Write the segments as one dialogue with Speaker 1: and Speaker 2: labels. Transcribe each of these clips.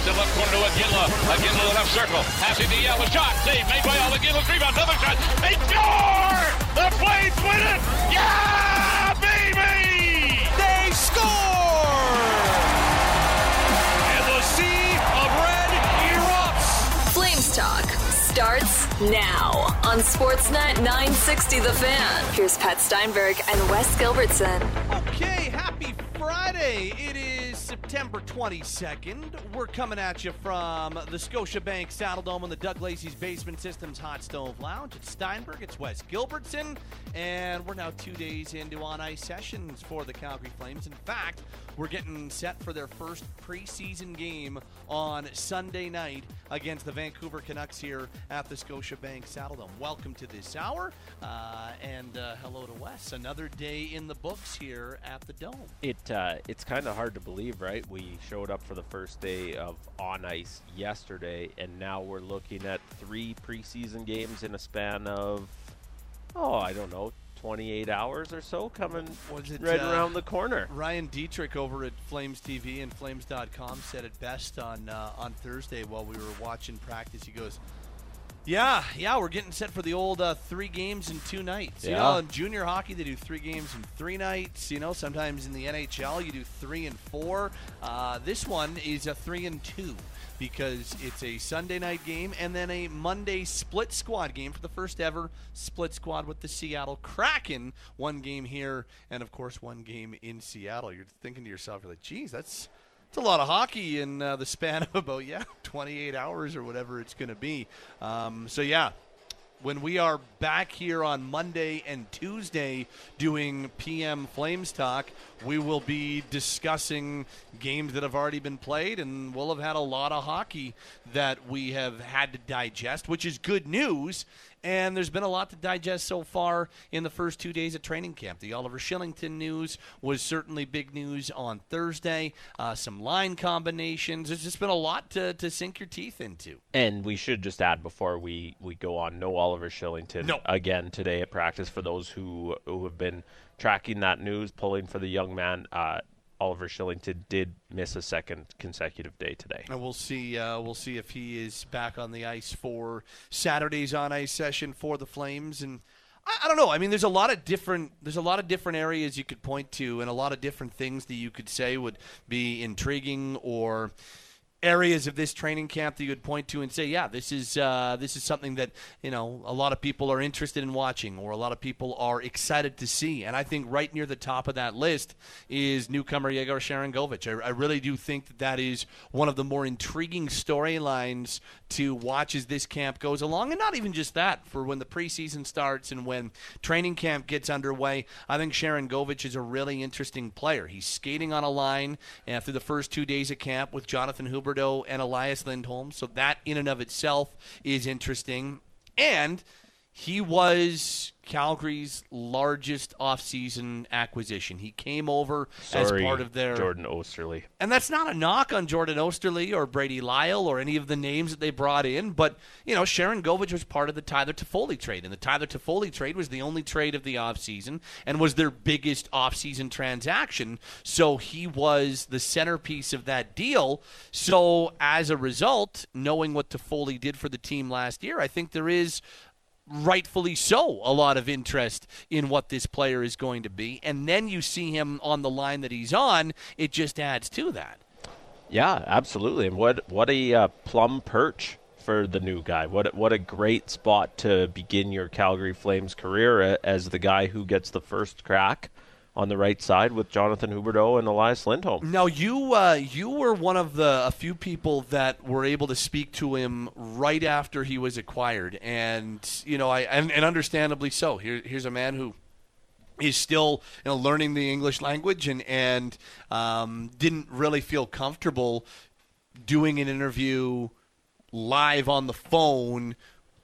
Speaker 1: Pass in left corner to Iginla. Iginla to the left circle. Passing to Yell. Shot. Save made by All. Iginla. Rebound. Another shot. They score! The Flames win it! Yeah, baby!
Speaker 2: They score! And the sea of red erupts.
Speaker 3: Flames Talk starts now on Sportsnet 960 The Fan. Here's Pat Steinberg and Wes Gilbertson.
Speaker 4: Okay, happy Friday. September 22nd. We're coming at you from the Scotiabank Saddledome in the Doug Lacey's Basement Systems Hot Stove Lounge. It's Steinberg, it's Wes Gilbertson, and we're now two days into on ice sessions for the Calgary Flames. In fact, we're getting set for their first preseason game on Sunday night against the Vancouver Canucks here at the Scotiabank Saddledome. Welcome to this hour, uh, and uh, hello to Wes. Another day in the books here at the Dome.
Speaker 5: It uh, it's kind of hard to believe, right? We showed up for the first day of on ice yesterday, and now we're looking at three preseason games in a span of oh, I don't know, 28 hours or so coming
Speaker 4: Was it,
Speaker 5: right
Speaker 4: uh,
Speaker 5: around the corner.
Speaker 4: Ryan Dittrick over at Flames TV and Flames.com said it best on uh, on Thursday while we were watching practice. He goes, "Yeah, yeah, we're getting set for the old uh, three games in two nights. You know, in junior hockey they do three games in three nights. You know, sometimes in the NHL you do three and four. Uh, this one is a three and two Because it's a Sunday night game and then a Monday split squad game for the first ever split squad with the Seattle Kraken. One game here, and of course, one game in Seattle. You're thinking to yourself, you're like, geez, that's it's a lot of hockey in uh, the span of about yeah 28 hours or whatever it's going to be. Um, so yeah, when we are back here on Monday and Tuesday doing PM Flames talk, we will be discussing games that have already been played, and we'll have had a lot of hockey that we have had to digest, which is good news. And there's been a lot to digest so far in the first two days of training camp. The Oliver Kylington news was certainly big news on Thursday. Uh, some line combinations. There's just been a lot to, to sink your teeth into.
Speaker 5: And we should just add before we, we go on, no Oliver Kylington
Speaker 4: No.
Speaker 5: again today at practice for those who who have been tracking that news, pulling for the young man. Uh, Oliver Kylington did miss a second consecutive day today.
Speaker 4: And we'll see. Uh, we'll see if he is back on the ice for Saturday's on ice session for the Flames. And I, I don't know. I mean, there's a lot of different. There's a lot of different areas you could point to, and a lot of different things that you could say would be intriguing or areas of this training camp that you would point to and say, yeah, this is uh, this is something that you know a lot of people are interested in watching, or a lot of people are excited to see. And I think right near the top of that list is newcomer Yegor Sharangovich. I, I really do think that that is one of the more intriguing storylines to watch as this camp goes along, and not even just that. For when the preseason starts and when training camp gets underway, I think Sharangovich is a really interesting player. He's skating on a line after the first two days of camp with Jonathan Huberdeau and Elias Lindholm, so that in and of itself is interesting. And he was Calgary's largest offseason acquisition. He came over
Speaker 5: Sorry,
Speaker 4: as part of their
Speaker 5: Jordan Oesterle.
Speaker 4: and that's not a knock on Jordan Oesterle or Brady Lyle or any of the names that they brought in, but you know, Sharangovich was part of the Tyler Toffoli trade, and the Tyler Toffoli trade was the only trade of the offseason and was their biggest offseason transaction. So he was the centerpiece of that deal. So as a result, knowing what Toffoli did for the team last year, I think there is rightfully so, a lot of interest in what this player is going to be. And then you see him on the line that he's on, it just adds to that.
Speaker 5: Yeah, absolutely. And what what a uh, plum perch for the new guy. What what a great spot to begin your Calgary Flames career as the guy who gets the first crack on the right side with Jonathan Huberdeau and Elias Lindholm.
Speaker 4: Now you uh, you were one of the a few people that were able to speak to him right after he was acquired, and you know I and, and understandably so. Here, here's a man who is still you know learning the English language and and um, didn't really feel comfortable doing an interview live on the phone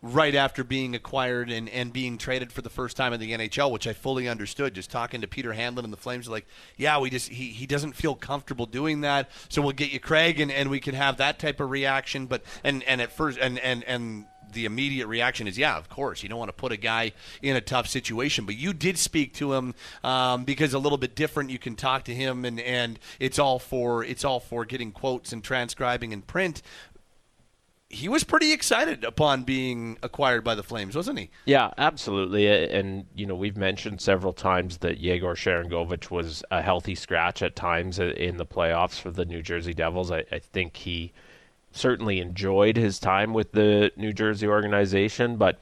Speaker 4: right after being acquired and, and being traded for the first time in the NHL, which I fully understood. Just talking to Peter Hanlon and the Flames, like, yeah, we just he, he doesn't feel comfortable doing that, so we'll get you Craig and, and we can have that type of reaction. But and and at first and and and the immediate reaction is, yeah, of course, you don't want to put a guy in a tough situation. But you did speak to him um, because a little bit different. You can talk to him, and, and it's all for it's all for getting quotes and transcribing in print he was pretty excited upon being acquired by the Flames, wasn't he?
Speaker 5: Yeah, absolutely. And you know, we've mentioned several times that Yegor Sharangovich was a healthy scratch at times in the playoffs for the New Jersey Devils. I, I think he certainly enjoyed his time with the New Jersey organization, but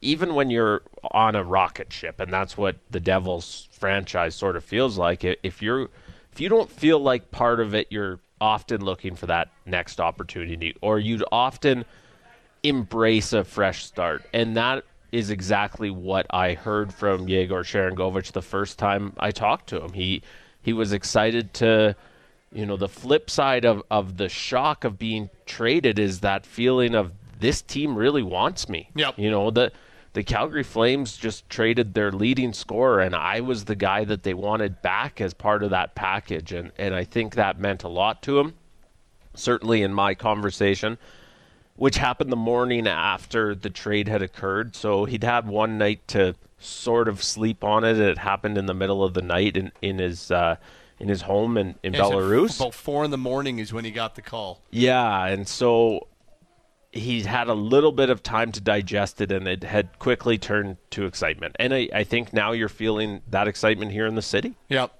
Speaker 5: even when you're on a rocket ship, and that's what the Devils franchise sort of feels like, if you're if you don't feel like part of it, you're often looking for that next opportunity, or you'd often embrace a fresh start. And that is exactly what I heard from Yegor Sharangovich the first time I talked to him. He he was excited to you know, the flip side of, of the shock of being traded is that feeling of this team really wants me.
Speaker 4: Yep.
Speaker 5: You know, the the Calgary Flames just traded their leading scorer, and I was the guy that they wanted back as part of that package. And, and I think that meant a lot to him, certainly in my conversation, which happened the morning after the trade had occurred. So he'd had one night to sort of sleep on it. It happened in the middle of the night in, in his. Uh, in his home in, in Belarus.
Speaker 4: About four in the morning is when he got the call.
Speaker 5: Yeah, and so he had a little bit of time to digest it and it had quickly turned to excitement. And I, I think now you're feeling that excitement here in the city.
Speaker 4: Yep.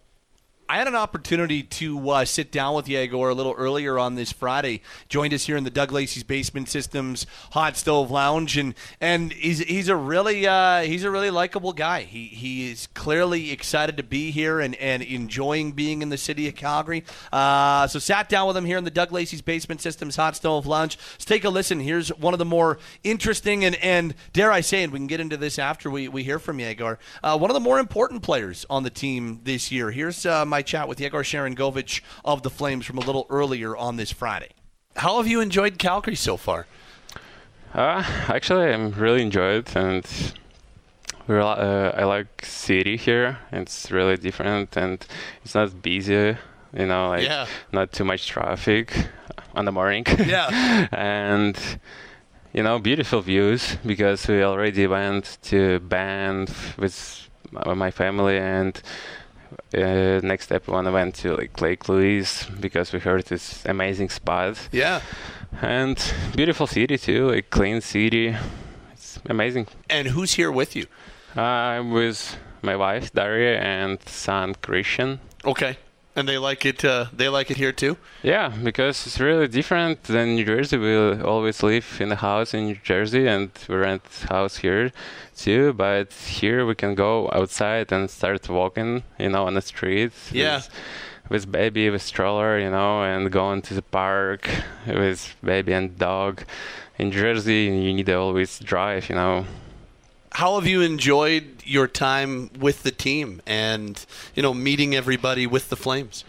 Speaker 4: I had an opportunity to uh, sit down with Yegor a little earlier on this Friday. Joined us here in the Doug Lacey's Basement Systems Hot Stove Lounge, and and he's he's a really uh, he's a really likable guy. He he is clearly excited to be here and, and enjoying being in the city of Calgary. Uh, so sat down with him here in the Doug Lacey's Basement Systems Hot Stove Lounge. Let's take a listen. Here's one of the more interesting and and dare I say, and we can get into this after we, we hear from Yegor. Uh, one of the more important players on the team this year. Here's uh, my chat with Yegor Sharangovich of the Flames from a little earlier on this Friday. How have you enjoyed Calgary so far?
Speaker 6: Uh, actually, I'm really enjoyed and uh, I like city here. It's really different and it's not busy. You know, like
Speaker 4: yeah.
Speaker 6: not too much traffic on the morning.
Speaker 4: Yeah,
Speaker 6: and you know, beautiful views because we already went to Banff with my family and uh, next step when I went to like Lake Louise because we heard this amazing spot.
Speaker 4: Yeah.
Speaker 6: And beautiful city too, like clean city. It's amazing.
Speaker 4: And who's here with you?
Speaker 6: Uh, I'm with my wife Daria and son Christian.
Speaker 4: Okay. And they like it. Uh, they like it here too.
Speaker 6: Yeah, because it's really different than New Jersey. We always live in a house in New Jersey, and we rent house here too. But here we can go outside and start walking, you know, on the street.
Speaker 4: Yeah.
Speaker 6: With, with baby, with stroller, you know, and going to the park with baby and dog. In Jersey, you need to always drive, you know
Speaker 4: how have you enjoyed your time with the team and you know meeting everybody with the Flames?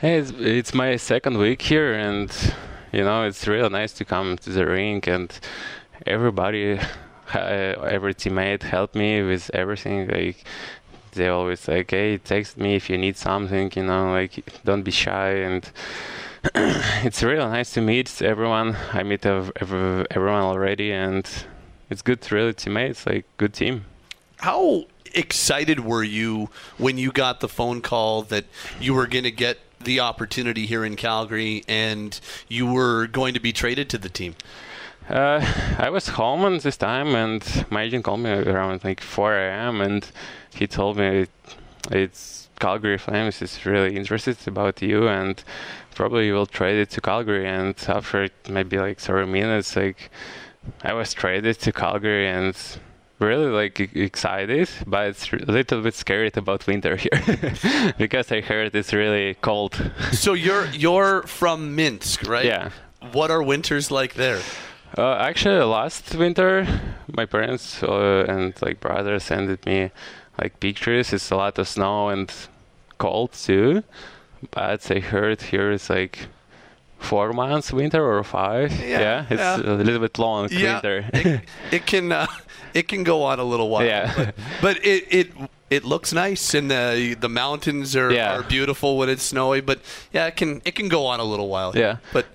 Speaker 6: Hey, it's, it's my second week here, and you know it's really nice to come to the rink and everybody, uh, every teammate helped me with everything. Like they always like, hey, text me if you need something. You know, like don't be shy and. it's really nice to meet everyone. I meet everyone already, and it's good to really teammates, like good team.
Speaker 4: How excited were you when you got the phone call that you were going to get the opportunity here in Calgary and you were going to be traded to the team?
Speaker 6: Uh, I was home at this time, and my agent called me around like 4 a.m. and he told me it's Calgary Flames is really interested about you, and probably you will trade it to Calgary. And after maybe like 30 minutes, like I was traded to Calgary and really like excited, but it's a little bit scared about winter here because I heard it's really cold.
Speaker 4: so you're you're from Minsk, right?
Speaker 6: Yeah.
Speaker 4: What are winters like there?
Speaker 6: Uh, actually, last winter, my parents uh, and like brother sent me like pictures. It's a lot of snow and cold too, but I heard here it's like four months winter or five.
Speaker 4: Yeah,
Speaker 6: yeah it's
Speaker 4: yeah.
Speaker 6: a little bit long
Speaker 4: yeah,
Speaker 6: winter.
Speaker 4: it, it, can uh, it can go on a little while.
Speaker 6: Yeah,
Speaker 4: but, but it it it looks nice and the the mountains are,
Speaker 6: yeah.
Speaker 4: are beautiful when it's snowy. But yeah, it can it can go on a little while.
Speaker 6: Yeah,
Speaker 4: but.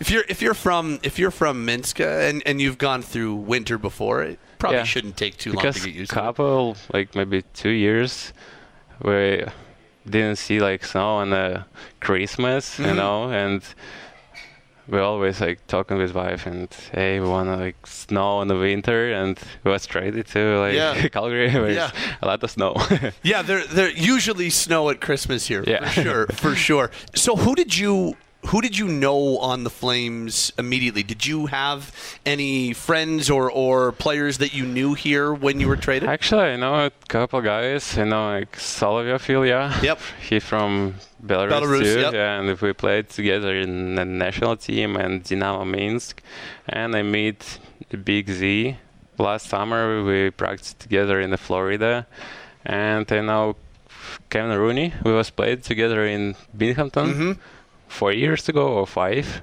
Speaker 4: If you're if you're from if you're from Minsk uh, and and you've gone through winter before, it probably shouldn't take too
Speaker 6: because
Speaker 4: long to get used to.
Speaker 6: couple like maybe two years we didn't see like snow on the Christmas,
Speaker 4: Mm-hmm.
Speaker 6: you know, and we always like talking with wife and hey, we wanna like snow in the winter, and we was traded to like
Speaker 4: Yeah.
Speaker 6: Calgary, where
Speaker 4: Yeah.
Speaker 6: a lot of snow.
Speaker 4: Yeah, there there usually snow at Christmas here.
Speaker 6: Yeah.
Speaker 4: For sure, for sure. So who did you who did you know on the Flames immediately? Did you have any friends or, or players that you knew here when you were traded?
Speaker 6: Actually, I know a couple guys. I know like Solovyov Ilya.
Speaker 4: Yep.
Speaker 6: He's from Belarus,
Speaker 4: Belarus,
Speaker 6: too.
Speaker 4: yep.
Speaker 6: And we played together in the national team and Dynamo Minsk. And I meet Big Z. Last summer we practiced together in the Florida. And I know Kevin Rooney. We was played together in Binghamton
Speaker 4: Mm-hmm.
Speaker 6: Four years ago or five.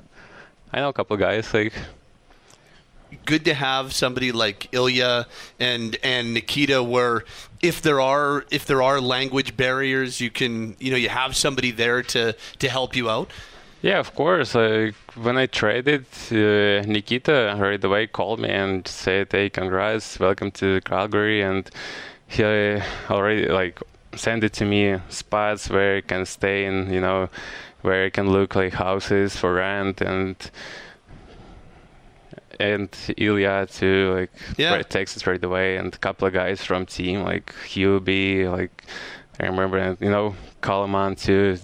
Speaker 6: I know a couple guys like
Speaker 4: good to have somebody like Ilya and and Nikita where if there are if there are language barriers you can you know you have somebody there to to help you out
Speaker 6: Yeah, of course. Like when I traded, uh, Nikita right away called me and said, "Hey, congrats, welcome to Calgary," and he uh, already like sent it to me spots where I can stay and you know, where I can look like houses for rent and and Ilya too, like
Speaker 4: Yeah.
Speaker 6: right, texted right away, and a couple of guys from team like Hubie, like I remember, and you know, Kalaman too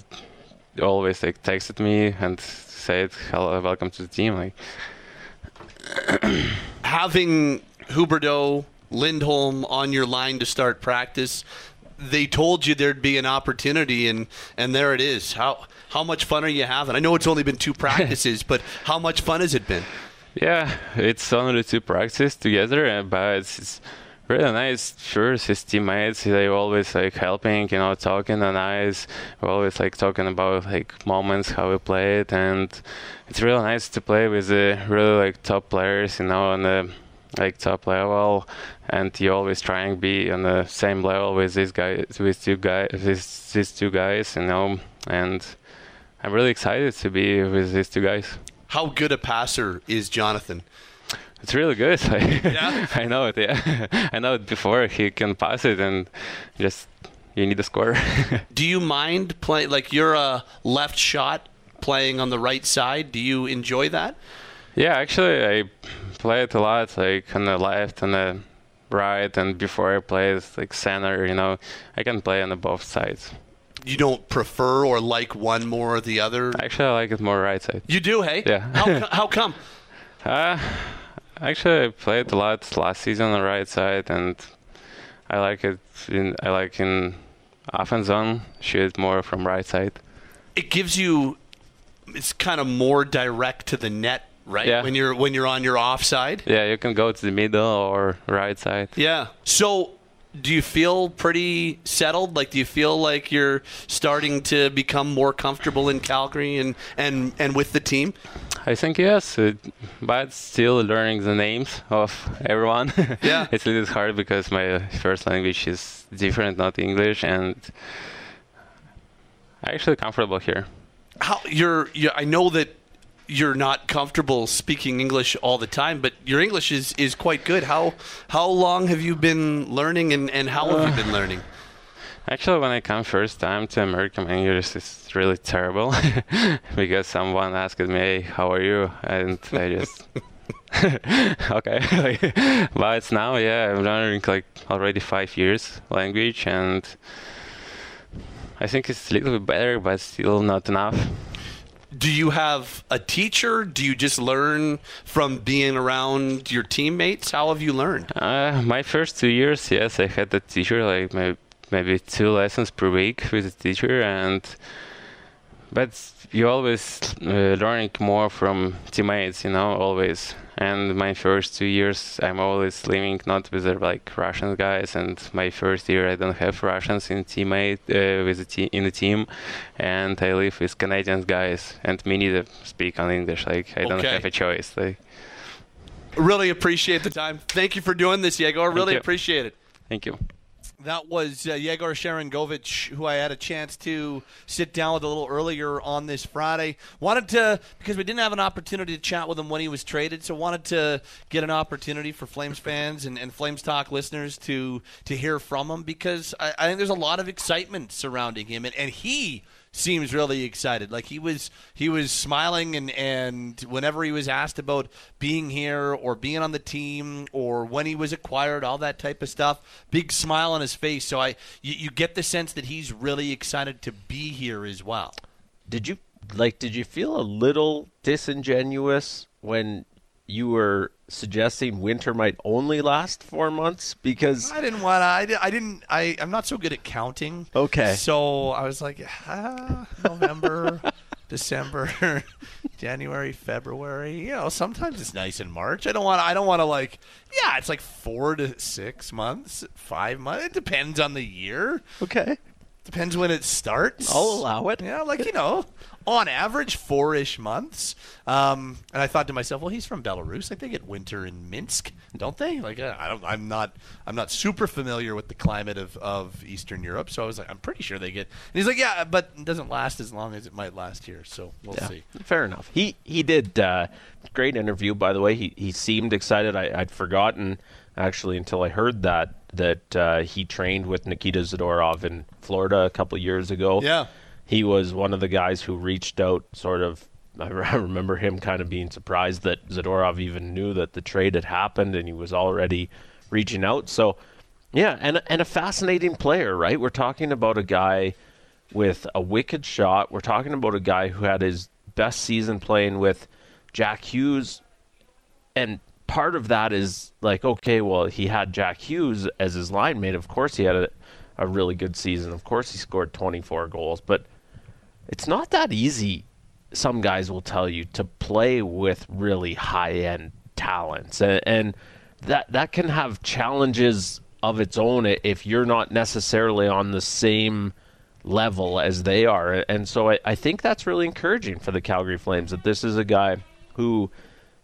Speaker 6: always like texted me and said hello welcome to the team like
Speaker 4: having Huberdeau Lindholm on your line to start practice they told you there'd be an opportunity and and there it is. How how much fun are you having? I know it's only been two practices but how much fun has it been?
Speaker 6: Yeah it's only two practices together uh, but it's, it's really nice. Sure his teammates they always like helping you know talking and nice we're always like talking about like moments how we played and it's really nice to play with the really like top players you know and. the like top level and you always try and be on the same level with these guys with two guys with these two guys you know and i'm really excited to be with these two guys
Speaker 4: how good a passer is Jonathan
Speaker 6: it's really good.
Speaker 4: Yeah?
Speaker 6: I know it. Yeah, I know it before. He can pass it, and just you need a score.
Speaker 4: Do you mind playing like you're a left shot playing on the right side? Do you enjoy that?
Speaker 6: yeah, actually, I play it a lot, like on the left and the right, and before I play it like center. You know, I can play on the both sides.
Speaker 4: You don't prefer or like one more or the other?
Speaker 6: Actually, I like it more right side.
Speaker 4: You do, hey?
Speaker 6: Yeah.
Speaker 4: how, how come?
Speaker 6: Uh, actually, I played a lot last season on the right side, and I like it. In, I like in offense zone shoot more from right side.
Speaker 4: It gives you. It's kind of more direct to the net, right?
Speaker 6: Yeah.
Speaker 4: When you're when you're on your offside.
Speaker 6: Yeah, you can go to the middle or right side.
Speaker 4: Yeah. So, do you feel pretty settled? Like, do you feel like you're starting to become more comfortable in Calgary and and and with the team?
Speaker 6: I think yes, it, but still learning the names of everyone.
Speaker 4: Yeah.
Speaker 6: it's a little hard because my first language is different, not English, and I'm actually comfortable here.
Speaker 4: how you're, you I know that you're not comfortable speaking English all the time, but your English is, is quite good. How how long have you been learning and, and how have you been uh, learning?
Speaker 6: Actually, when I come first time to America, my English is really terrible because someone asked me, "Hey, how are you?" and I just. okay, but it's now, yeah, I'm learning like already five years language, and I think it's a little bit better, but still not enough.
Speaker 4: Do you have a teacher? Do you just learn from being around your teammates? How have you learned?
Speaker 6: Uh, my first two years, yes, I had a teacher, like may- maybe two lessons per week with a teacher, and but you always uh, learning more from teammates, you know, always. And my first two years, I'm always living not with the, like Russian guys, and my first year I don't have Russians in teammate uh, with the te- in the team, and I live with Canadian guys, and me to speak on English. Like I don't
Speaker 4: Okay.
Speaker 6: have a choice. Like
Speaker 4: Really appreciate the time. Thank you for doing this, Yegor. I really appreciate it.
Speaker 6: thank you.
Speaker 4: That was uh, Yegor Sharangovich, who I had a chance to sit down with a little earlier on this Friday. Wanted to, because we didn't have an opportunity to chat with him when he was traded, so wanted to get an opportunity for Flames fans and, and Flames Talk listeners to to hear from him because I, I think there's a lot of excitement surrounding him, and, and he seems really excited. Like he was he was smiling and and whenever he was asked about being here or being on the team or when he was acquired, all that type of stuff, big smile on his face. So I you, you get the sense that he's really excited to be here as well.
Speaker 5: Did you like did you feel a little disingenuous when you were suggesting winter might only last four months because
Speaker 4: I didn't want to. I, I didn't. I I'm not so good at counting.
Speaker 5: Okay.
Speaker 4: So I was like, ah, November, December, January, February. You know, sometimes it's nice in March. I don't want. I don't want to like. Yeah, it's like four to six months, five months. It depends on the year.
Speaker 5: okay
Speaker 4: Depends when it starts.
Speaker 5: I'll allow it.
Speaker 4: Yeah, like you know, on average, four-ish months. Um, and I thought to myself, well, he's from Belarus. Like they get winter in Minsk, don't they? Like I don't. I'm not. I'm not super familiar with the climate of, of Eastern Europe. So I was like, I'm pretty sure they get. And he's like, yeah, but it doesn't last as long as it might last here. So we'll
Speaker 5: yeah,
Speaker 4: see.
Speaker 5: Fair enough. He he did uh, great interview by the way. He he seemed excited. I, I'd forgotten actually until I heard that that uh, he trained with Nikita Zadorov in Florida a couple years ago.
Speaker 4: Yeah.
Speaker 5: He was one of the guys who reached out, sort of. I remember him kind of being surprised that Zadorov even knew that the trade had happened and he was already reaching out. So, yeah, and, and a fascinating player, right? We're talking about a guy with a wicked shot. We're talking about a guy who had his best season playing with Jack Hughes and part of that is like, okay, well, he had Jack Hughes as his line mate. Of course, he had a, a really good season. Of course, he scored 24 goals. But it's not that easy, some guys will tell you, to play with really high end talents. And, and that, that can have challenges of its own if you're not necessarily on the same level as they are. And so I, I think that's really encouraging for the Calgary Flames that this is a guy who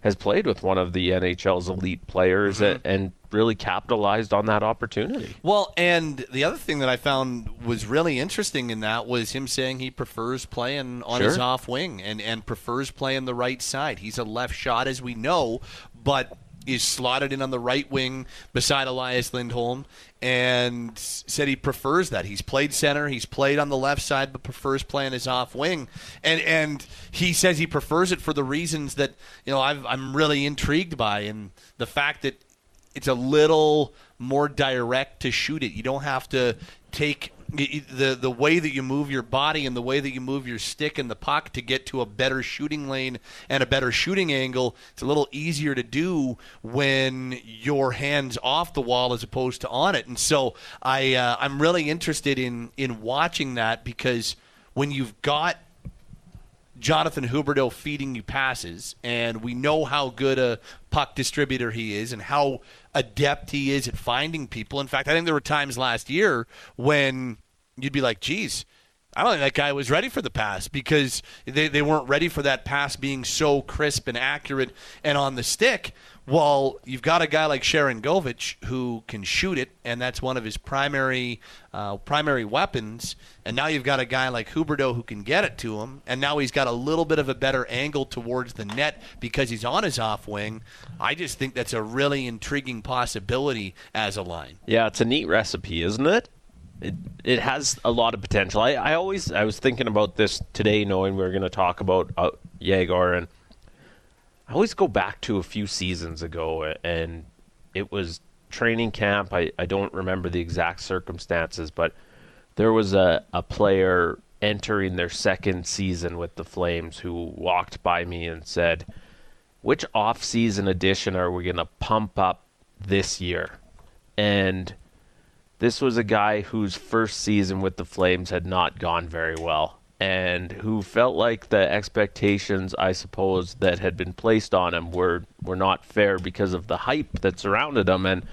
Speaker 5: has played with one of the NHL's elite players mm-hmm. and really capitalized on that opportunity.
Speaker 4: Well, and the other thing that I found was really interesting in that was him saying he prefers playing on
Speaker 5: sure.
Speaker 4: his off wing and, and prefers playing the right side. He's a left shot, as we know, but is slotted in on the right wing beside Elias Lindholm and said he prefers that. He's played center, he's played on the left side, but prefers playing his off wing. And and he says he prefers it for the reasons that you know i am really intrigued by, and the fact that it's a little more direct to shoot it. You don't have to take the the way that you move your body and the way that you move your stick and the puck to get to a better shooting lane and a better shooting angle, it's a little easier to do when your hands off the wall as opposed to on it. And so I uh, I'm really interested in in watching that because when you've got Jonathan Huberdeau feeding you passes, and we know how good a puck distributor he is and how adept he is at finding people. In fact, I think there were times last year when you'd be like, geez, I don't think that guy was ready for the pass because they, they weren't ready for that pass being so crisp and accurate and on the stick. Well, you've got a guy like Sharangovich who can shoot it, and that's one of his primary uh, primary weapons. And now you've got a guy like Huberdeau who can get it to him, and now he's got a little bit of a better angle towards the net because he's on his off wing. I just think that's a really intriguing possibility as a line.
Speaker 5: Yeah, it's a neat recipe, isn't it? It, it has a lot of potential. I, I always I was thinking about this today, knowing we were going to talk about uh, and I always go back to a few seasons ago, and it was training camp. I, I don't remember the exact circumstances, but there was a, a player entering their second season with the Flames who walked by me and said, Which off season edition are we going to pump up this year? And this was a guy whose first season with the Flames had not gone very well and who felt like the expectations, I suppose, that had been placed on him were were not fair because of the hype that surrounded him. And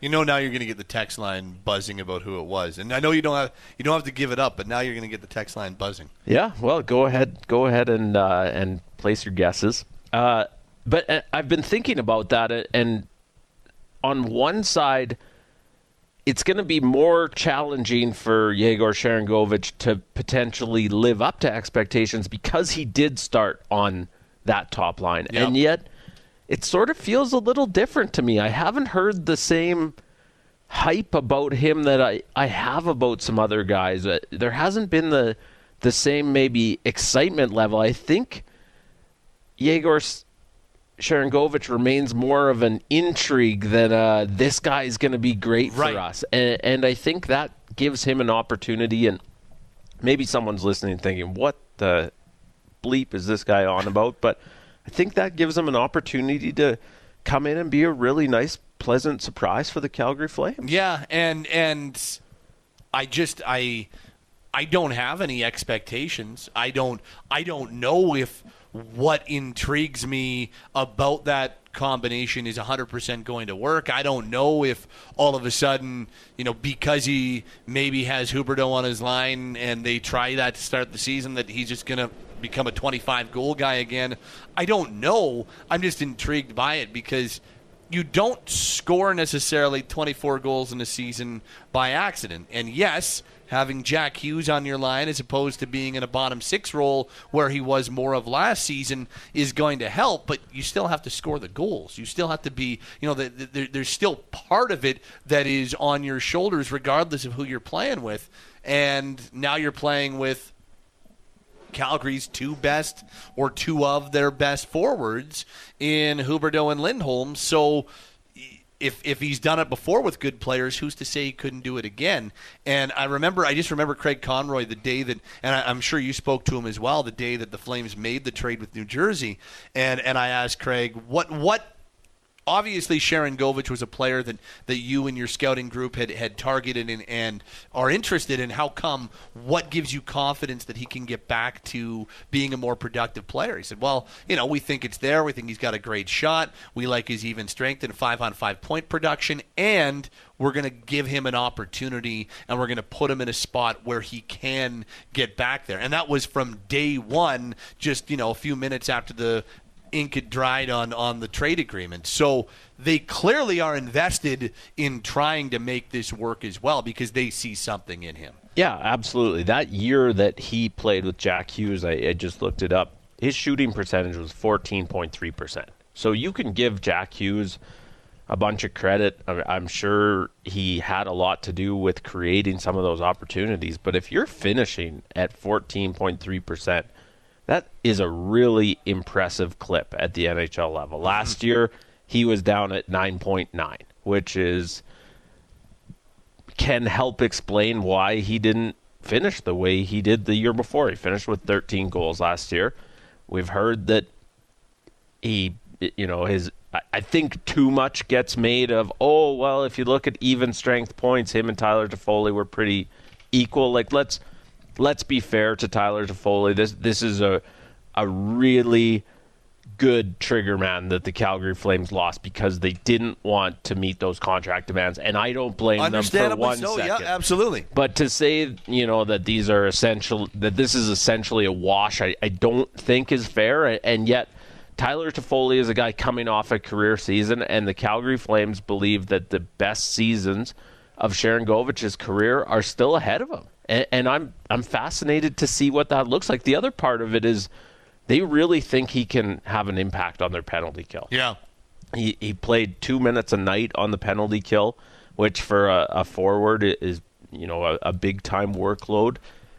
Speaker 4: you know, now you're going to get the text line buzzing about who it was, and I know you don't have you don't have to give it up, but now you're going to get the text line buzzing.
Speaker 5: Yeah, well, go ahead, go ahead and uh, and place your guesses. Uh, but uh, I've been thinking about that, uh, and on one side it's going to be more challenging for Yegor Sharangovich to potentially live up to expectations because he did start on that top line.
Speaker 4: Yep.
Speaker 5: And yet, it sort of feels a little different to me. I haven't heard the same hype about him that I, I have about some other guys. Uh, there hasn't been the the same maybe excitement level. I think Yegor Sharangovich remains more of an intrigue than uh, this guy is going to be great
Speaker 4: Right.
Speaker 5: for us, and, and I think that gives him an opportunity. And maybe someone's listening, thinking, "What the bleep is this guy on about?" But I think that gives him an opportunity to come in and be a really nice, pleasant surprise for the Calgary Flames.
Speaker 4: Yeah, and and I just I I don't have any expectations. I don't I don't know if what intrigues me about that combination is 100% going to work. I don't know if all of a sudden, you know, because he maybe has Huberdeau on his line and they try that to start the season that he's just going to become a 25 goal guy again. I don't know. I'm just intrigued by it because you don't score necessarily 24 goals in a season by accident. And yes, having Jack Hughes on your line as opposed to being in a bottom six role where he was more of last season is going to help, but you still have to score the goals. You still have to be, you know, the, the, there- there's still part of it that is on your shoulders regardless of who you're playing with. And now you're playing with Calgary's two best or two of their best forwards in Huberdeau and Lindholm. So if if he's done it before with good players, who's to say he couldn't do it again? And I remember, I just remember Craig Conroy the day that, and I, I'm sure you spoke to him as well, the day that the Flames made the trade with New Jersey, and and I asked Craig what what obviously Sharangovich was a player that, that you and your scouting group had, had targeted and, and are interested in. How come? What gives you confidence that he can get back to being a more productive player? He said, Well, you know, we think it's there. We think he's got a great shot. We like his even strength and five on five point production. And we're going to give him an opportunity and we're going to put him in a spot where he can get back there. And that was from day one, just, you know, a few minutes after the ink had dried on on the trade agreement. So they clearly are invested in trying to make this work as well because they see something in him.
Speaker 5: Yeah, absolutely. That year that he played with Jack Hughes, I, I just looked it up. His shooting percentage was 14.3%. So you can give Jack Hughes a bunch of credit. I'm sure he had a lot to do with creating some of those opportunities. But if you're finishing at 14.3%, that is a really impressive clip at the NHL level. Last hmm. year, he was down at 9.9, which is can help explain why he didn't finish the way he did the year before. He finished with 13 goals last year. We've heard that he, you know, his. I- I think too much gets made of. Oh well, if you look at even strength points, him and Tyler Toffoli were pretty equal. Like let's let's be fair to Tyler Toffoli. This this is a a really good trigger man that the Calgary Flames lost because they didn't want to meet those contract demands, and I don't blame them for one
Speaker 4: so.
Speaker 5: second.
Speaker 4: Yeah, absolutely.
Speaker 5: But to say, you know, that these are essential, that this is essentially a wash, I, I don't think is fair. And yet, Tyler Toffoli is a guy coming off a career season, and the Calgary Flames believe that the best seasons of Sharangovich's career are still ahead of him. And, and I'm I'm fascinated to see what that looks like. The other part of it is they really think he can have an impact on their penalty kill.
Speaker 4: Yeah.
Speaker 5: He he played two minutes a night on the penalty kill, which for a, a forward is you know a, a big time workload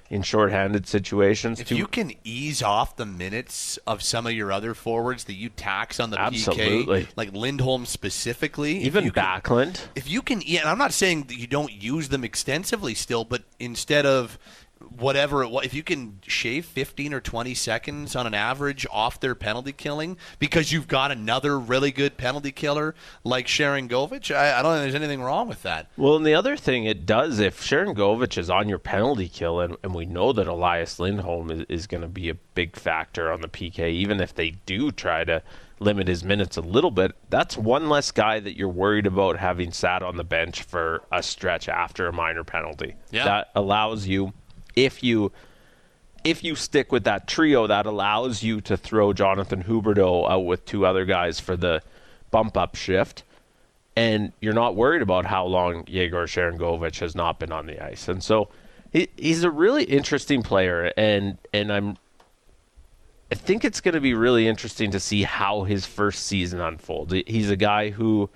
Speaker 5: in shorthanded situations.
Speaker 4: If
Speaker 5: Two-
Speaker 4: you can ease off the minutes of some of your other forwards that you tax on the
Speaker 5: Absolutely.
Speaker 4: PK, like Lindholm specifically, if
Speaker 5: even
Speaker 4: can-
Speaker 5: Backlund,
Speaker 4: if you can, yeah, and I'm not saying that you don't use them extensively still, but instead of whatever it was, if you can shave 15 or 20 seconds on an average off their penalty killing because you've got another really good penalty killer like Sharangovich, I, I don't think there's anything wrong with that.
Speaker 5: Well, and the other thing it does, if Sharangovich is on your penalty kill, and, and we know that Elias Lindholm is, is going to be a big factor on the PK, even if they do try to limit his minutes a little bit, that's one less guy that you're worried about having sat on the bench for a stretch after a minor penalty.
Speaker 4: Yeah.
Speaker 5: That allows you, if you if you stick with that trio, that allows you to throw Jonathan Huberdeau out with two other guys for the bump up shift and you're not worried about how long Yegor Sharangovich has not been on the ice. And so he, he's a really interesting player, and and I'm I think it's going to be really interesting to see how his first season unfolds. He's a guy who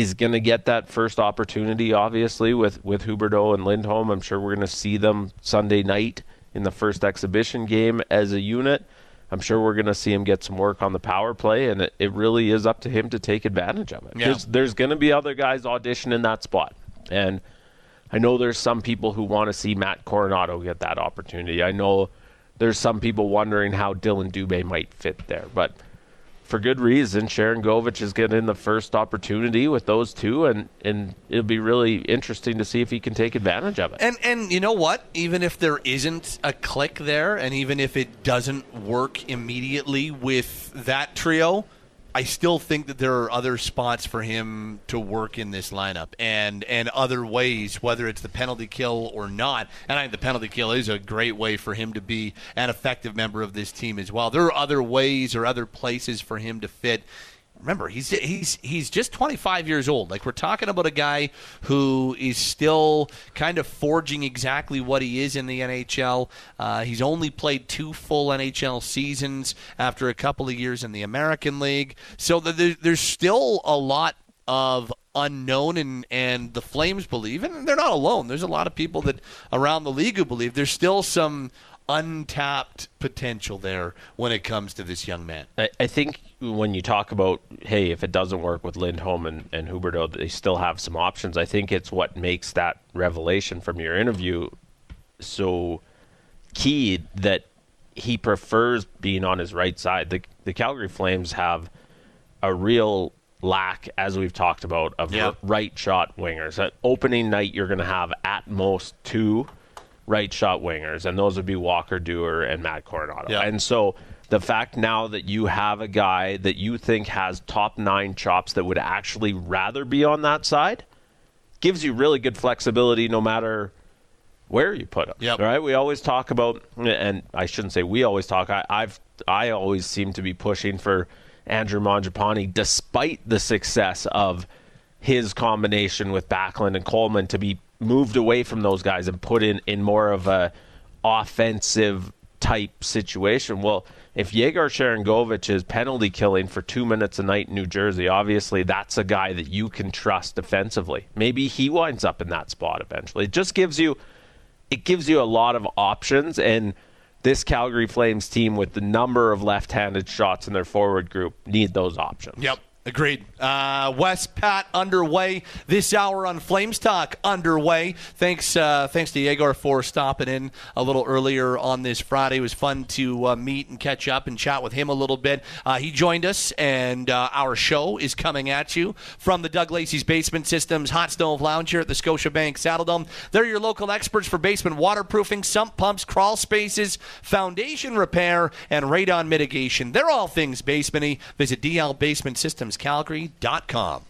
Speaker 5: is going to get that first opportunity, obviously, with, with Huberdeau and Lindholm. I'm sure we're going to see them Sunday night in the first exhibition game as a unit. I'm sure we're going to see him get some work on the power play, and it, it really is up to him to take advantage of it. Yeah. There's, there's going to be other guys audition in that spot. And I know there's some people who want to see Matt Coronato get that opportunity. I know there's some people wondering how Dylan Dubé might fit there, but – for good reason. Sharangovich is getting the first opportunity with those two, and, and it'll be really interesting to see if he can take advantage of it.
Speaker 4: And and you know what? Even if there isn't a click there, and even if it doesn't work immediately with that trio, I still think that there are other spots for him to work in this lineup and and other ways, whether it's the penalty kill or not. And I think the penalty kill is a great way for him to be an effective member of this team as well. There are other ways or other places for him to fit remember he's he's he's just 25 years old. Like we're talking about a guy who is still kind of forging exactly what he is in the NHL. Uh, he's only played two full NHL seasons after a couple of years in the American League, so the, there's still a lot of unknown and and the Flames believe and they're not alone. There's a lot of people that around the league who believe there's still some untapped potential there when it comes to this young man.
Speaker 5: I, I, think when you talk about, hey, if it doesn't work with Lindholm and, and Huberdeau, they still have some options. I think it's what makes that revelation from your interview so key that he prefers being on his right side. The, the Calgary Flames have a real lack, as we've talked about, of yep. right shot wingers. At opening night, you're going to have at most two right shot wingers, and those would be Walker Duehr and Matt Coronato. Yeah. And so the fact now that you have a guy that you think has top nine chops that would actually rather be on that side gives you really good flexibility no matter where you put him.
Speaker 4: Yep.
Speaker 5: Right? We always talk about, and I shouldn't say we always talk. I, I've I always seem to be pushing for Andrew Mangiapane, despite the success of his combination with Backlund and Coleman, to be moved away from those guys and put in in more of a offensive type situation. Well, if Yegor Sharangovich is penalty killing for two minutes a night in New Jersey, obviously that's a guy that you can trust defensively. Maybe he winds up in that spot eventually. It just gives you it gives you a lot of options and this Calgary Flames team with the number of left-handed shots in their forward group need those options.
Speaker 4: Yep. Agreed. Uh, West Pat underway this hour on Flames Talk underway. Thanks, uh, thanks to Yegor for stopping in a little earlier on this Friday. It was fun to uh, meet and catch up and chat with him a little bit. Uh, he joined us, and uh, our show is coming at you from the Doug Lacey's Basement Systems Hot Stove Lounge here at the Scotiabank Saddledome. They're your local experts for basement waterproofing, sump pumps, crawl spaces, foundation repair, and radon mitigation. They're all things basementy. Visit DL Basement Systems Calgary.com.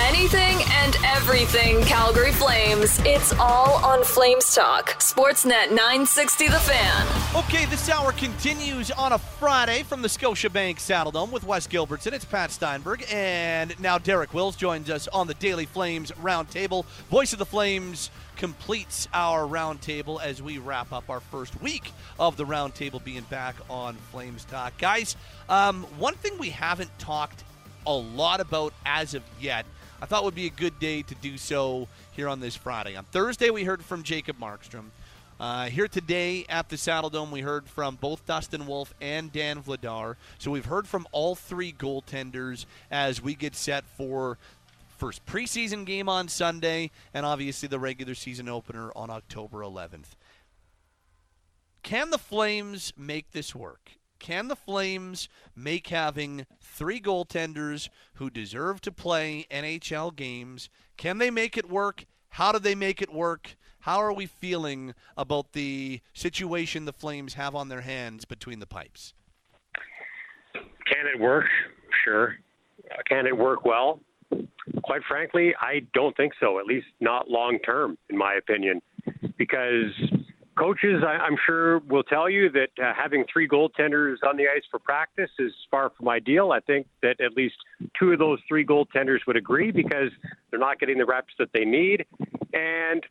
Speaker 3: Anything and everything Calgary Flames. It's all on Flames Talk. Sportsnet 960 The Fan.
Speaker 4: Okay, this hour continues on a Friday from the Scotiabank Saddledome with Wes Gilbertson. It's Pat Steinberg. And now Derek Wills joins us on the Daily Flames Roundtable. Voice of the Flames completes our roundtable as we wrap up our first week of the roundtable being back on Flames Talk. Guys, um, one thing we haven't talked a lot about as of yet, I thought would be a good day to do so here on this Friday. On Thursday, we heard from Jacob Markstrom. Uh, here today at the Saddledome, we heard from both Dustin Wolf and Dan Vladar. So we've heard from all three goaltenders as we get set for first preseason game on Sunday, and obviously the regular season opener on October 11th. Can the Flames make this work? Can the Flames make having three goaltenders who deserve to play NHL games? Can they make it work? How do they make it work? How are we feeling about the situation the Flames have on their hands between the pipes?
Speaker 7: Can it work? Sure. Uh, can it work well? Quite frankly, I don't think so, at least not long term, in my opinion, because coaches, I, I'm sure, will tell you that uh, having three goaltenders on the ice for practice is far from ideal. I think that at least two of those three goaltenders would agree because they're not getting the reps that they need. And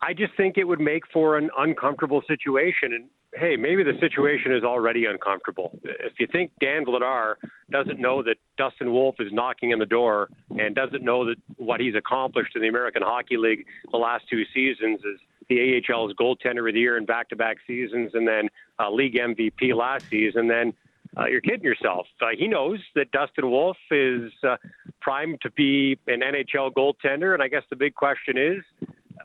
Speaker 7: I just think it would make for an uncomfortable situation. And hey, maybe the situation is already uncomfortable. If you think Dan Vladar doesn't know that Dustin Wolf is knocking on the door and doesn't know that what he's accomplished in the American Hockey League the last two seasons is the AHL's goaltender of the year in back-to-back seasons, and then uh, league MVP last season, then uh, you're kidding yourself. Uh, he knows that Dustin Wolf is uh, primed to be an NHL goaltender, and I guess the big question is, uh,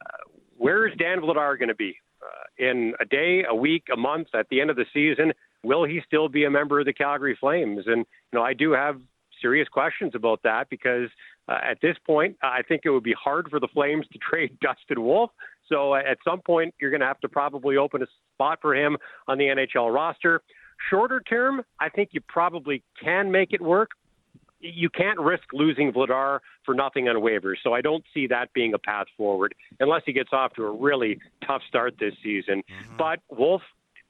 Speaker 7: where is Dan Vladar going to be uh, in a day, a week, a month, at the end of the season? Will he still be a member of the Calgary Flames? And you know, I do have serious questions about that because uh, at this point, I think it would be hard for the Flames to trade Dustin Wolf. So uh, at some point, you're going to have to probably open a spot for him on the NHL roster. Shorter term, I think you probably can make it work. You can't risk losing Vladar for nothing on waivers, so I don't see that being a path forward unless he gets off to a really tough start this season. Mm-hmm. But Wolf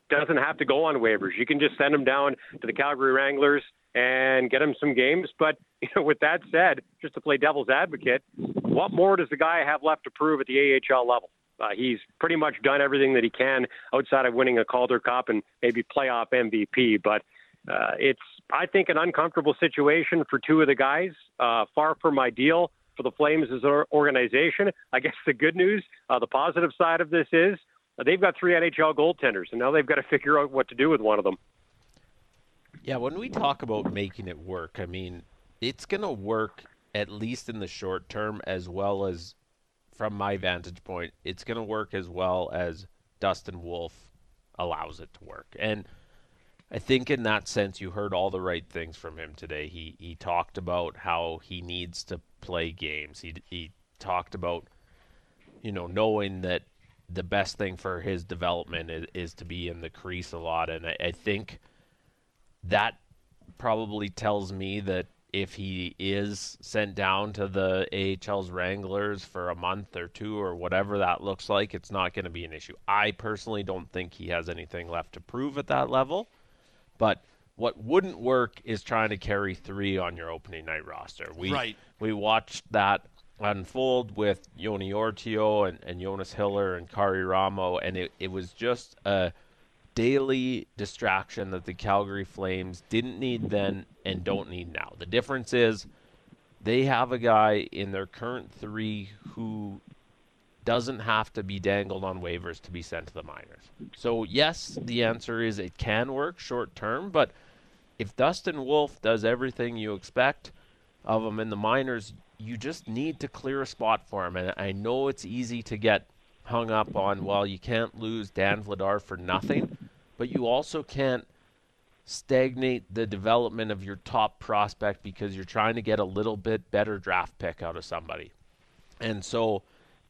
Speaker 7: doesn't have to go on waivers. You can just send him down to the Calgary Wranglers and get him some games. But you know, with that said, just to play devil's advocate, what more does the guy have left to prove at the AHL level? Uh, he's pretty much done everything that he can outside of winning a Calder Cup and maybe playoff MVP. But uh, it's, I think, an uncomfortable situation for two of the guys. Uh, far from ideal for the Flames as an organization. I guess the good news, uh, the positive side of this is uh, they've got three NHL goaltenders, and now they've got to figure out what to do with one of them.
Speaker 5: Yeah, when we talk about making it work, I mean, it's going to work at least in the short term as well as from my vantage point, it's going to work as well as Dustin Wolf allows it to work. And I think in that sense, you heard all the right things from him today. He he talked about how he needs to play games. He he talked about you know knowing that the best thing for his development is, is to be in the crease a lot, and I, I think that probably tells me that if he is sent down to the AHL's Wranglers for a month or two or whatever that looks like, it's not going to be an issue. I personally don't think he has anything left to prove at that level. But what wouldn't work is trying to carry three on your opening night roster. We
Speaker 4: right.
Speaker 5: we watched that unfold with Joni Ortio and, and Jonas Hiller and Karri Ramo, and it, it was just a – daily distraction that the Calgary Flames didn't need then and don't need now. The difference is they have a guy in their current three who doesn't have to be dangled on waivers to be sent to the minors. So, yes, the answer is it can work short term, but if Dustin Wolf does everything you expect of him in the minors, you just need to clear a spot for him. And I know it's easy to get hung up on, well, you can't lose Dan Vladar for nothing, but you also can't stagnate the development of your top prospect because you're trying to get a little bit better draft pick out of somebody. And so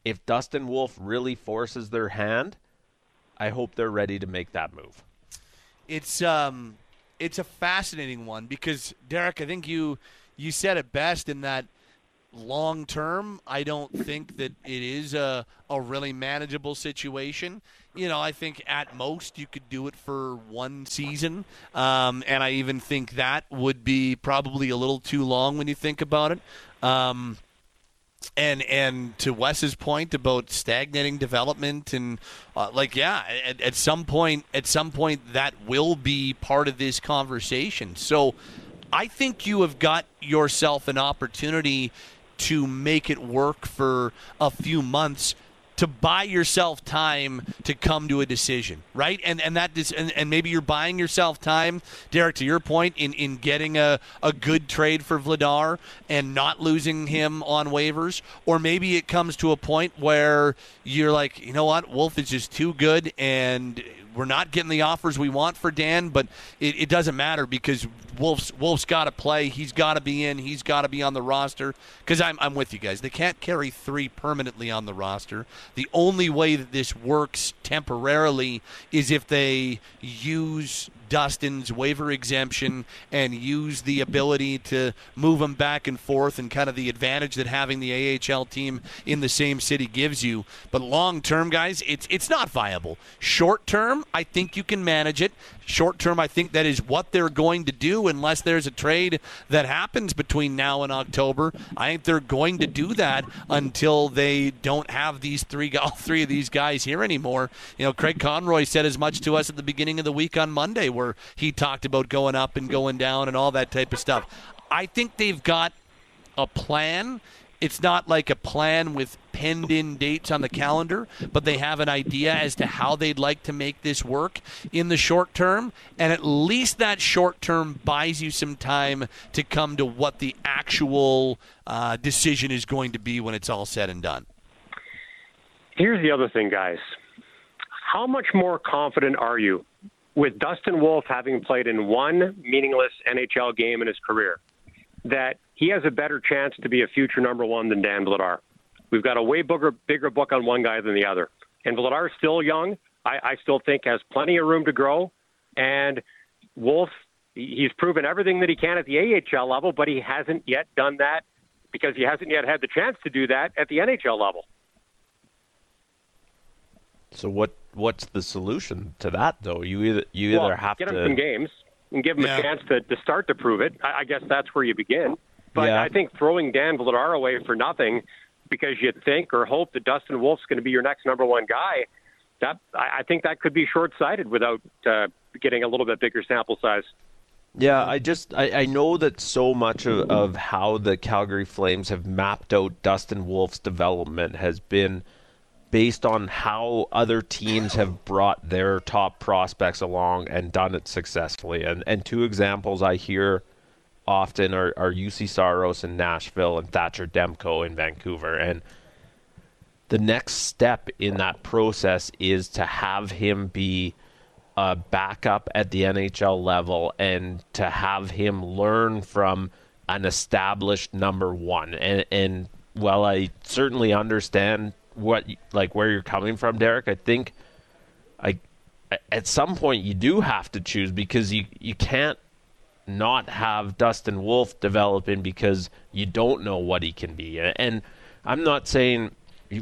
Speaker 5: if Dustin Wolf really forces their hand, I hope they're ready to make that move.
Speaker 4: It's um it's a fascinating one because Derek, I think you you said it best in that long term, I don't think that it is a, a really manageable situation. You know, I think at most you could do it for one season. Um, and I even think that would be probably a little too long when you think about it. Um, and and to Wes's point about stagnating development and uh, like yeah at, at some point at some point that will be part of this conversation so I think you have got yourself an opportunity to make it work for a few months to buy yourself time to come to a decision, right? And and that is, and, and maybe you're buying yourself time, Derek. To your point, in in getting a, a good trade for Vladar and not losing him on waivers, or maybe it comes to a point where you're like, you know what, Wolf is just too good, and we're not getting the offers we want for Dan, but it, it doesn't matter because Wolf's Wolf's got to play. He's got to be in. He's got to be on the roster. Because I'm I'm with you guys. They can't carry three permanently on the roster. The only way that this works temporarily is if they use Dustin's waiver exemption and use the ability to move him back and forth and kind of the advantage that having the AHL team in the same city gives you. But long term, guys, it's it's not viable. Short term, I think you can manage it. Short term, I think that is what they're going to do unless there's a trade that happens between now and October. I think they're going to do that until they don't have these three all three of these guys here anymore. You know, Craig Conroy said as much to us at the beginning of the week on Monday where he talked about going up and going down and all that type of stuff. I think they've got a plan it's not like a plan with penned in dates on the calendar, but they have an idea as to how they'd like to make this work in the short term. And at least that short term buys you some time to come to what the actual uh, decision is going to be when it's all said and done.
Speaker 7: Here's the other thing, guys. How much more confident are you with Dustin Wolf having played in one meaningless NHL game in his career that he has a better chance to be a future number one than Dan Vladar. We've got a way bigger, bigger book on one guy than the other. And Vladar is still young. I, I still think has plenty of room to grow. And Wolf, he's proven everything that he can at the AHL level, but he hasn't yet done that because he hasn't yet had the chance to do that at the NHL level.
Speaker 5: So what what's the solution to that though? You either you
Speaker 7: well,
Speaker 5: either have
Speaker 7: get
Speaker 5: to get
Speaker 7: him some games and give him
Speaker 4: Yeah.
Speaker 7: a chance to, to start to prove it. I, I guess that's where you begin. But
Speaker 5: Yeah.
Speaker 7: I think throwing Dan Vladar away for nothing because you think or hope that Dustin Wolf's going to be your next number one guy, that I, think that could be short sighted without uh, getting a little bit bigger sample size.
Speaker 5: Yeah, I just I, I know that so much of, of how the Calgary Flames have mapped out Dustin Wolf's development has been based on how other teams have brought their top prospects along and done it successfully. And and two examples I hear often are, are Juuse Saros in Nashville and Thatcher Demko in Vancouver. And the next step in that process is to have him be a backup at the NHL level and to have him learn from an established number one. And, and while I certainly understand what like where you're coming from, Derek, I think I at some point you do have to choose because you you can't not have Dustin Wolf developing because you don't know what he can be. And I'm not saying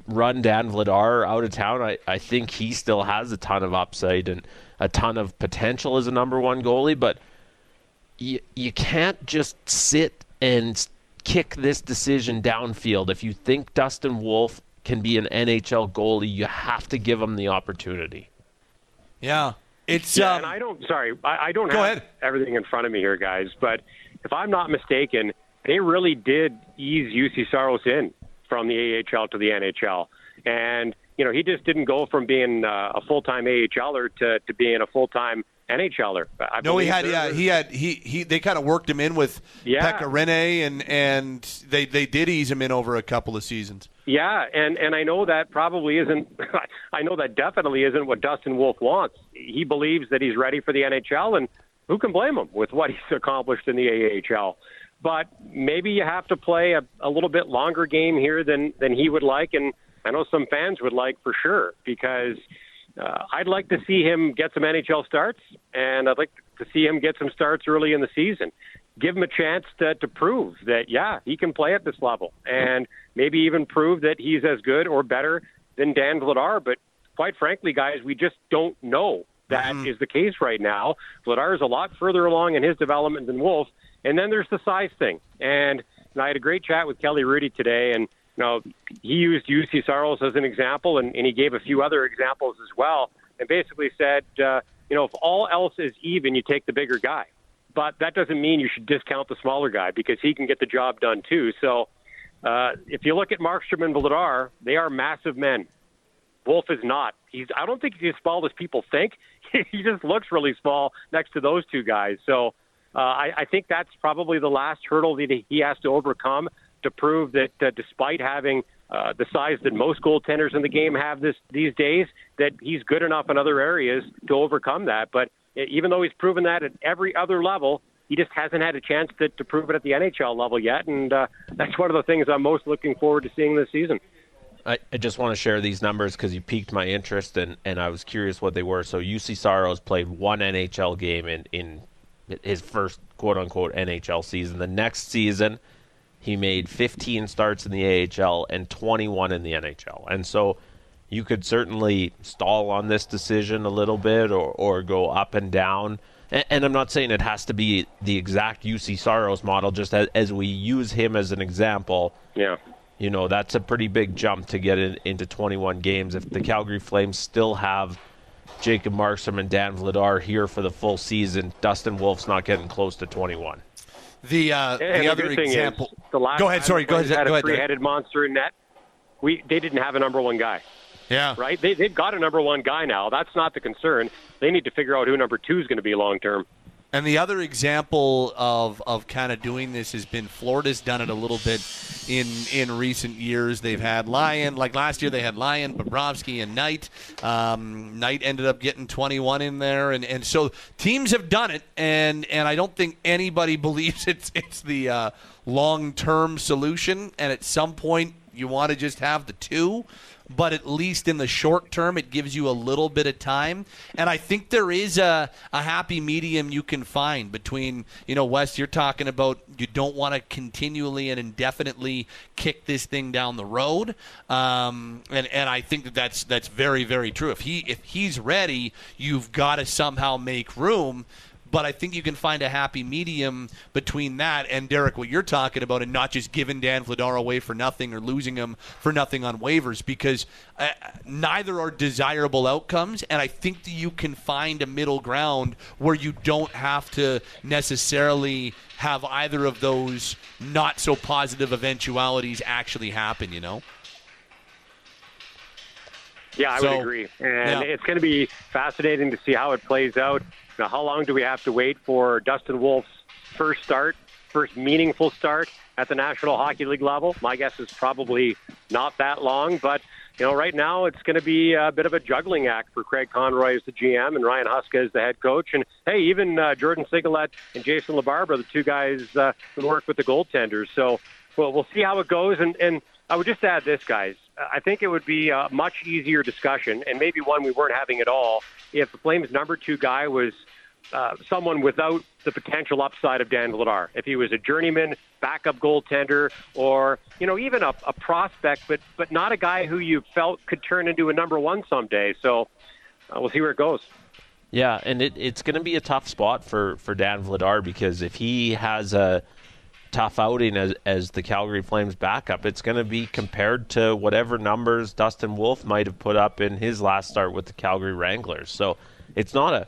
Speaker 5: run Dan Vladar out of town. I, I think he still has a ton of upside and a ton of potential as a number one goalie, but you, you can't just sit and kick this decision downfield. If you think Dustin Wolf can be an NHL goalie, you have to give him the opportunity.
Speaker 4: Yeah. It's
Speaker 7: Yeah,
Speaker 4: um,
Speaker 7: and I don't. Sorry, I, I don't have
Speaker 4: ahead.
Speaker 7: everything in front of me here, guys. But if I'm not mistaken, they really did ease Juuse Saros in from the AHL to the NHL, and you know he just didn't go from being uh, a full-time AHLer to to being a full-time NHLer. I
Speaker 4: No, he had yeah, he had he he they kind of worked him in with
Speaker 7: Yeah.
Speaker 4: Pekka Rinne and and they they did ease him in over a couple of seasons.
Speaker 7: Yeah, and and I know that probably isn't. I know that definitely isn't what Dustin Wolf wants. He believes that he's ready for the NHL, and who can blame him with what he's accomplished in the AHL? But maybe you have to play a, a little bit longer game here than than he would like, and I know some fans would like for sure because uh, I'd like to see him get some NHL starts, and I'd like to see him get some starts early in the season. Give him a chance to, to prove that, yeah, he can play at this level, and maybe even prove that he's as good or better than Dan Vladar. But quite frankly, guys, we just don't know that is the case right now. Vladar is a lot further along in his development than Wolf, and then there's the size thing. And, and I had a great chat with Kelly Hrudey today, and you know, he used Juuse Saros as an example, and, and he gave a few other examples as well, and basically said, uh, you know, if all else is even, you take the bigger guy. But that doesn't mean you should discount the smaller guy because he can get the job done too. So uh, if you look at Markstrom and Vladar, they are massive men. Wolf is not. He's. I don't think he's as small as people think. he just looks really small next to those two guys. So uh, I, I think that's probably the last hurdle that he has to overcome to prove that uh, despite having uh, the size that most goaltenders in the game have this these days, that he's good enough in other areas to overcome that. But even though he's proven that at every other level, he just hasn't had a chance to, to prove it at the NHL level yet. And uh, that's one of the things I'm most looking forward to seeing this season.
Speaker 5: I, I just want to share these numbers because you piqued my interest and, and I was curious what they were. So Juuse Saros played one NHL game in, in his first quote unquote NHL season. The next season, he made 15 starts in the AHL and 21 in the NHL. And so you could certainly stall on this decision a little bit or, or go up and down. And, and I'm not saying it has to be the exact Juuse Saros model, just as, as we use him as an example.
Speaker 7: Yeah.
Speaker 5: You know, that's a pretty big jump to get in, into 21 games. If the Calgary Flames still have Jacob Markstrom and Dan Vladar here for the full season, Dustin Wolf's not getting close to 21.
Speaker 4: The uh,
Speaker 7: And
Speaker 4: the
Speaker 7: the
Speaker 4: other
Speaker 7: thing
Speaker 4: example.
Speaker 7: is, the last
Speaker 4: go ahead. Sorry. Go ahead.
Speaker 7: Had
Speaker 4: Go
Speaker 7: a
Speaker 4: ahead.
Speaker 7: Three-headed monster in net. We they didn't have a number one guy,
Speaker 4: Yeah.
Speaker 7: right? They they've got a number one guy now. That's not the concern. They need to figure out who number two is going to be long term.
Speaker 4: And the other example of, of kind of doing this has been Florida's done it a little bit in in recent years. They've had Lyon, like last year they had Lyon, Bobrovsky, and Knight. Um, Knight ended up getting 21 in there, and, and so teams have done it, and and I don't think anybody believes it's it's the uh, long term solution. And at some point, you want to just have the two but at least in the short term, it gives you a little bit of time. And I think there is a, a happy medium you can find between, you know, Wes, you're talking about you don't want to continually and indefinitely kick this thing down the road. Um, and, and I think that that's, that's very, very true. If he, if he's ready, you've got to somehow make room but I think you can find a happy medium between that and Derek, what you're talking about, and not just giving Dan Vladar away for nothing or losing him for nothing on waivers, because uh, neither are desirable outcomes. And I think that you can find a middle ground where you don't have to necessarily have either of those not so positive eventualities actually happen. You know.
Speaker 7: Yeah, I
Speaker 4: So,
Speaker 7: would agree. And
Speaker 4: yeah.
Speaker 7: it's going to be fascinating to see how it plays out. Now, how long do we have to wait for Dustin Wolf's first start, first meaningful start at the National Hockey League level? My guess is probably not that long, but you know, right now it's going to be a bit of a juggling act for Craig Conroy as the GM and Ryan Huska as the head coach, and hey, even uh, Jordan Sigalet and Jason LaBarbera, the two guys uh, who work with the goaltenders. So, well, we'll see how it goes. And and I would just add this, guys. I think it would be a much easier discussion, and maybe one we weren't having at all, if the Flames' number two guy was uh, someone without the potential upside of Dan Vladar. If he was a journeyman, backup goaltender, or you know even a, a prospect, but but not a guy who you felt could turn into a number one someday. So uh, we'll see where it goes.
Speaker 5: Yeah, and it, it's going to be a tough spot for, for Dan Vladar because if he has a tough outing as, as the Calgary Flames backup, it's going to be compared to whatever numbers Dustin Wolf might have put up in his last start with the Calgary Wranglers. So it's not a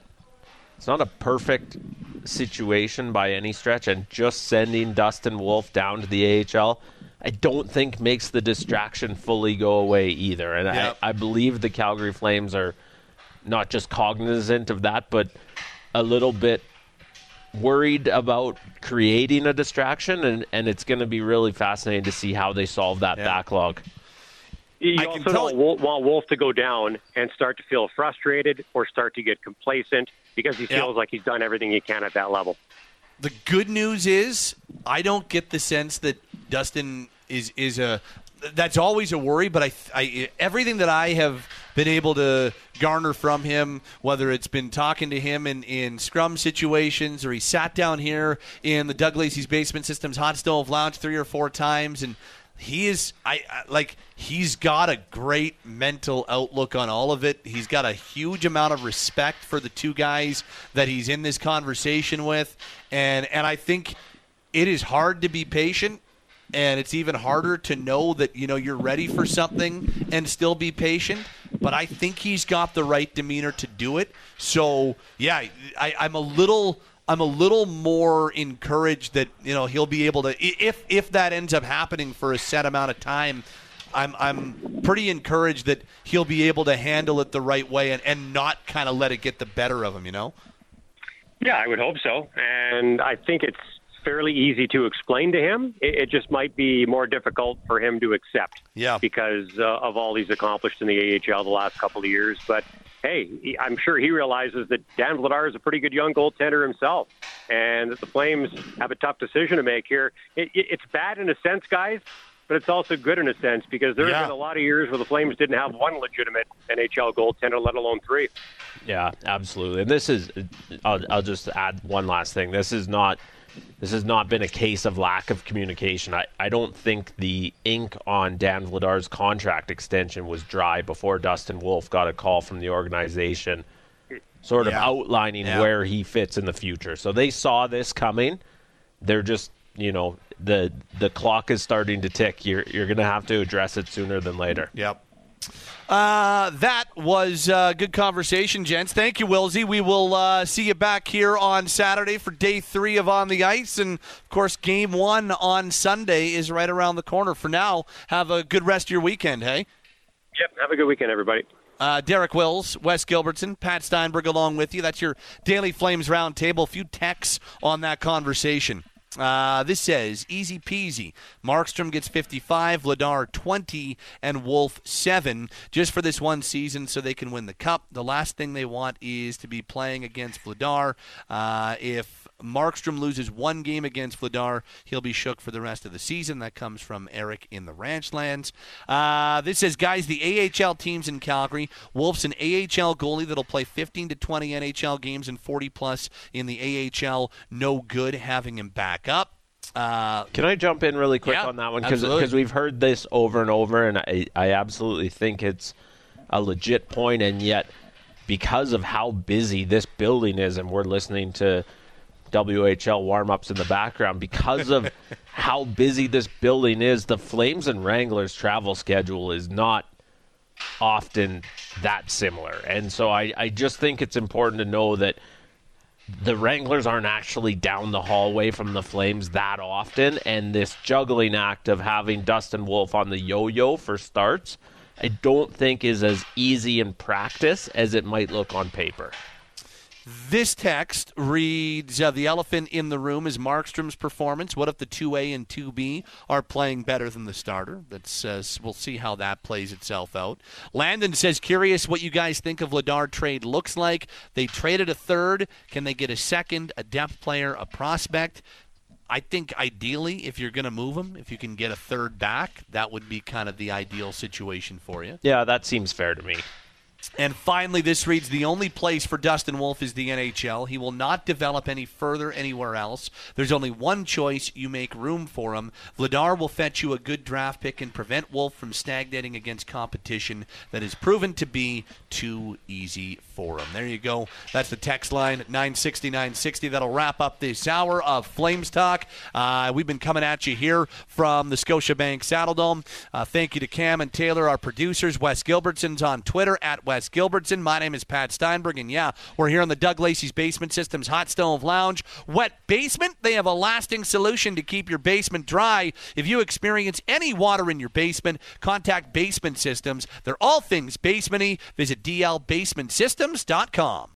Speaker 5: it's not a perfect situation by any stretch, and just sending Dustin Wolf down to the AHL. I don't think makes the distraction fully go away either. And
Speaker 4: Yep.
Speaker 5: I, I believe the Calgary Flames are not just cognizant of that, but a little bit worried about creating a distraction, and, and it's going to be really fascinating to see how they solve that
Speaker 4: Yeah.
Speaker 5: backlog.
Speaker 7: You
Speaker 4: I can
Speaker 7: also
Speaker 4: tell
Speaker 7: don't wa- want Wolf to go down and start to feel frustrated or start to get complacent because he
Speaker 4: Yeah.
Speaker 7: feels like he's done everything he can at that level.
Speaker 4: The good news is I don't get the sense that Dustin is is a that's always a worry, but I, I everything that I have been able to garner from him, whether it's been talking to him in, in scrum situations or he sat down here in the Doug Lacey's basement systems hot stove lounge three or four times. And he is I, I like he's got a great mental outlook on all of it. He's got a huge amount of respect for the two guys that he's in this conversation with. And and I think it is hard to be patient and it's even harder to know that you know you're ready for something and still be patient but i think he's got the right demeanor to do it so yeah I, i'm a little i'm a little more encouraged that you know he'll be able to if if that ends up happening for a set amount of time I'm, I'm pretty encouraged that he'll be able to handle it the right way and, and not kind of let it get the better of him, you know?
Speaker 7: Yeah, I would hope so. And I think it's fairly easy to explain to him. It, it just might be more difficult for him to accept.
Speaker 4: Yeah.
Speaker 7: Because uh, of all he's accomplished in the AHL the last couple of years. But hey, he, I'm sure he realizes that Dan Vladar is a pretty good young goaltender himself, and that the Flames have a tough decision to make here. It, it, it's bad in a sense, guys. but it's also good in a sense because there
Speaker 4: Yeah.
Speaker 7: been a lot of years where the Flames didn't have one legitimate NHL goaltender, let alone three.
Speaker 5: Yeah, absolutely. And this is, I'll, I'll just add one last thing. This is not, this has not been a case of lack of communication. I, I don't think the ink on Dan Vladar's contract extension was dry before Dustin Wolf got a call from the organization, sort of
Speaker 4: Yeah.
Speaker 5: outlining
Speaker 4: Yeah.
Speaker 5: where he fits in the future. So they saw this coming. They're just, you know, the the clock is starting to tick. You're you're gonna have to address it sooner than later.
Speaker 4: Yep. Uh, that was uh, good conversation, gents. Thank you, Wilsey. We will uh, see you back here on Saturday for day three of On the Ice. And, of course, game one on Sunday is right around the corner. For now, have a good rest of your weekend, hey?
Speaker 7: Yep. Have a good weekend, everybody.
Speaker 4: Uh, Derek Wills, Wes Gilbertson, Pat Steinberg along with you. That's your Daily Flames roundtable. A few texts on that conversation. Uh, this says easy peasy. Markstrom gets 55, Vladar 20, and Wolf 7 just for this one season so they can win the cup. The last thing they want is to be playing against Vladar. Uh, if Markstrom loses one game against Vladar, he'll be shook for the rest of the season. That comes from Eric in the Ranchlands. Uh, this says, guys, the AHL teams in Calgary. Wolf's an AHL goalie that'll play 15 to 20 NHL games and 40 plus in the AHL. No good having him back up. Uh,
Speaker 5: Can I jump in really quick
Speaker 4: Yeah,
Speaker 5: on that one? Because we've heard this over and over, and I, I absolutely think it's a legit point, and yet because of how busy this building is, and we're listening to WHL warm ups in the background, because of how busy this building is, the Flames and Wranglers travel schedule is not often that similar. And so I, I just think it's important to know that the Wranglers aren't actually down the hallway from the Flames that often, and this juggling act of having Dustin Wolf on the yo-yo for starts, I don't think is as easy in practice as it might look on paper.
Speaker 4: This text reads uh, The elephant in the room is Markstrom's performance. What if the 2A and 2B are playing better than the starter? That's, uh, we'll see how that plays itself out. Landon says, Curious what you guys think of Vladar trade looks like. They traded a third. Can they get a second, a depth player, a prospect? I think ideally, if you're going to move him, if you can get a third back, that would be kind of the ideal situation for you.
Speaker 5: Yeah, that seems fair to me.
Speaker 4: And finally, this reads The only place for Dustin Wolf is the NHL. He will not develop any further anywhere else. There's only one choice. You make room for him. Vladar will fetch you a good draft pick and prevent Wolf from stagnating against competition that is proven to be too easy for him. There you go. That's the text line 960 960. That'll wrap up this hour of Flames Talk. Uh, we've been coming at you here from the Scotiabank Saddledome. Uh, thank you to Cam and Taylor, our producers. Wes Gilbertson's on Twitter at Wes Gilbertson. My name is Pat Steinberg, and yeah, we're here on the Doug Lacey's Basement Systems Hot Stove Lounge. Wet basement, they have a lasting solution to keep your basement dry. If you experience any water in your basement, contact Basement Systems. They're all things basementy. Visit dlbasementsystems.com.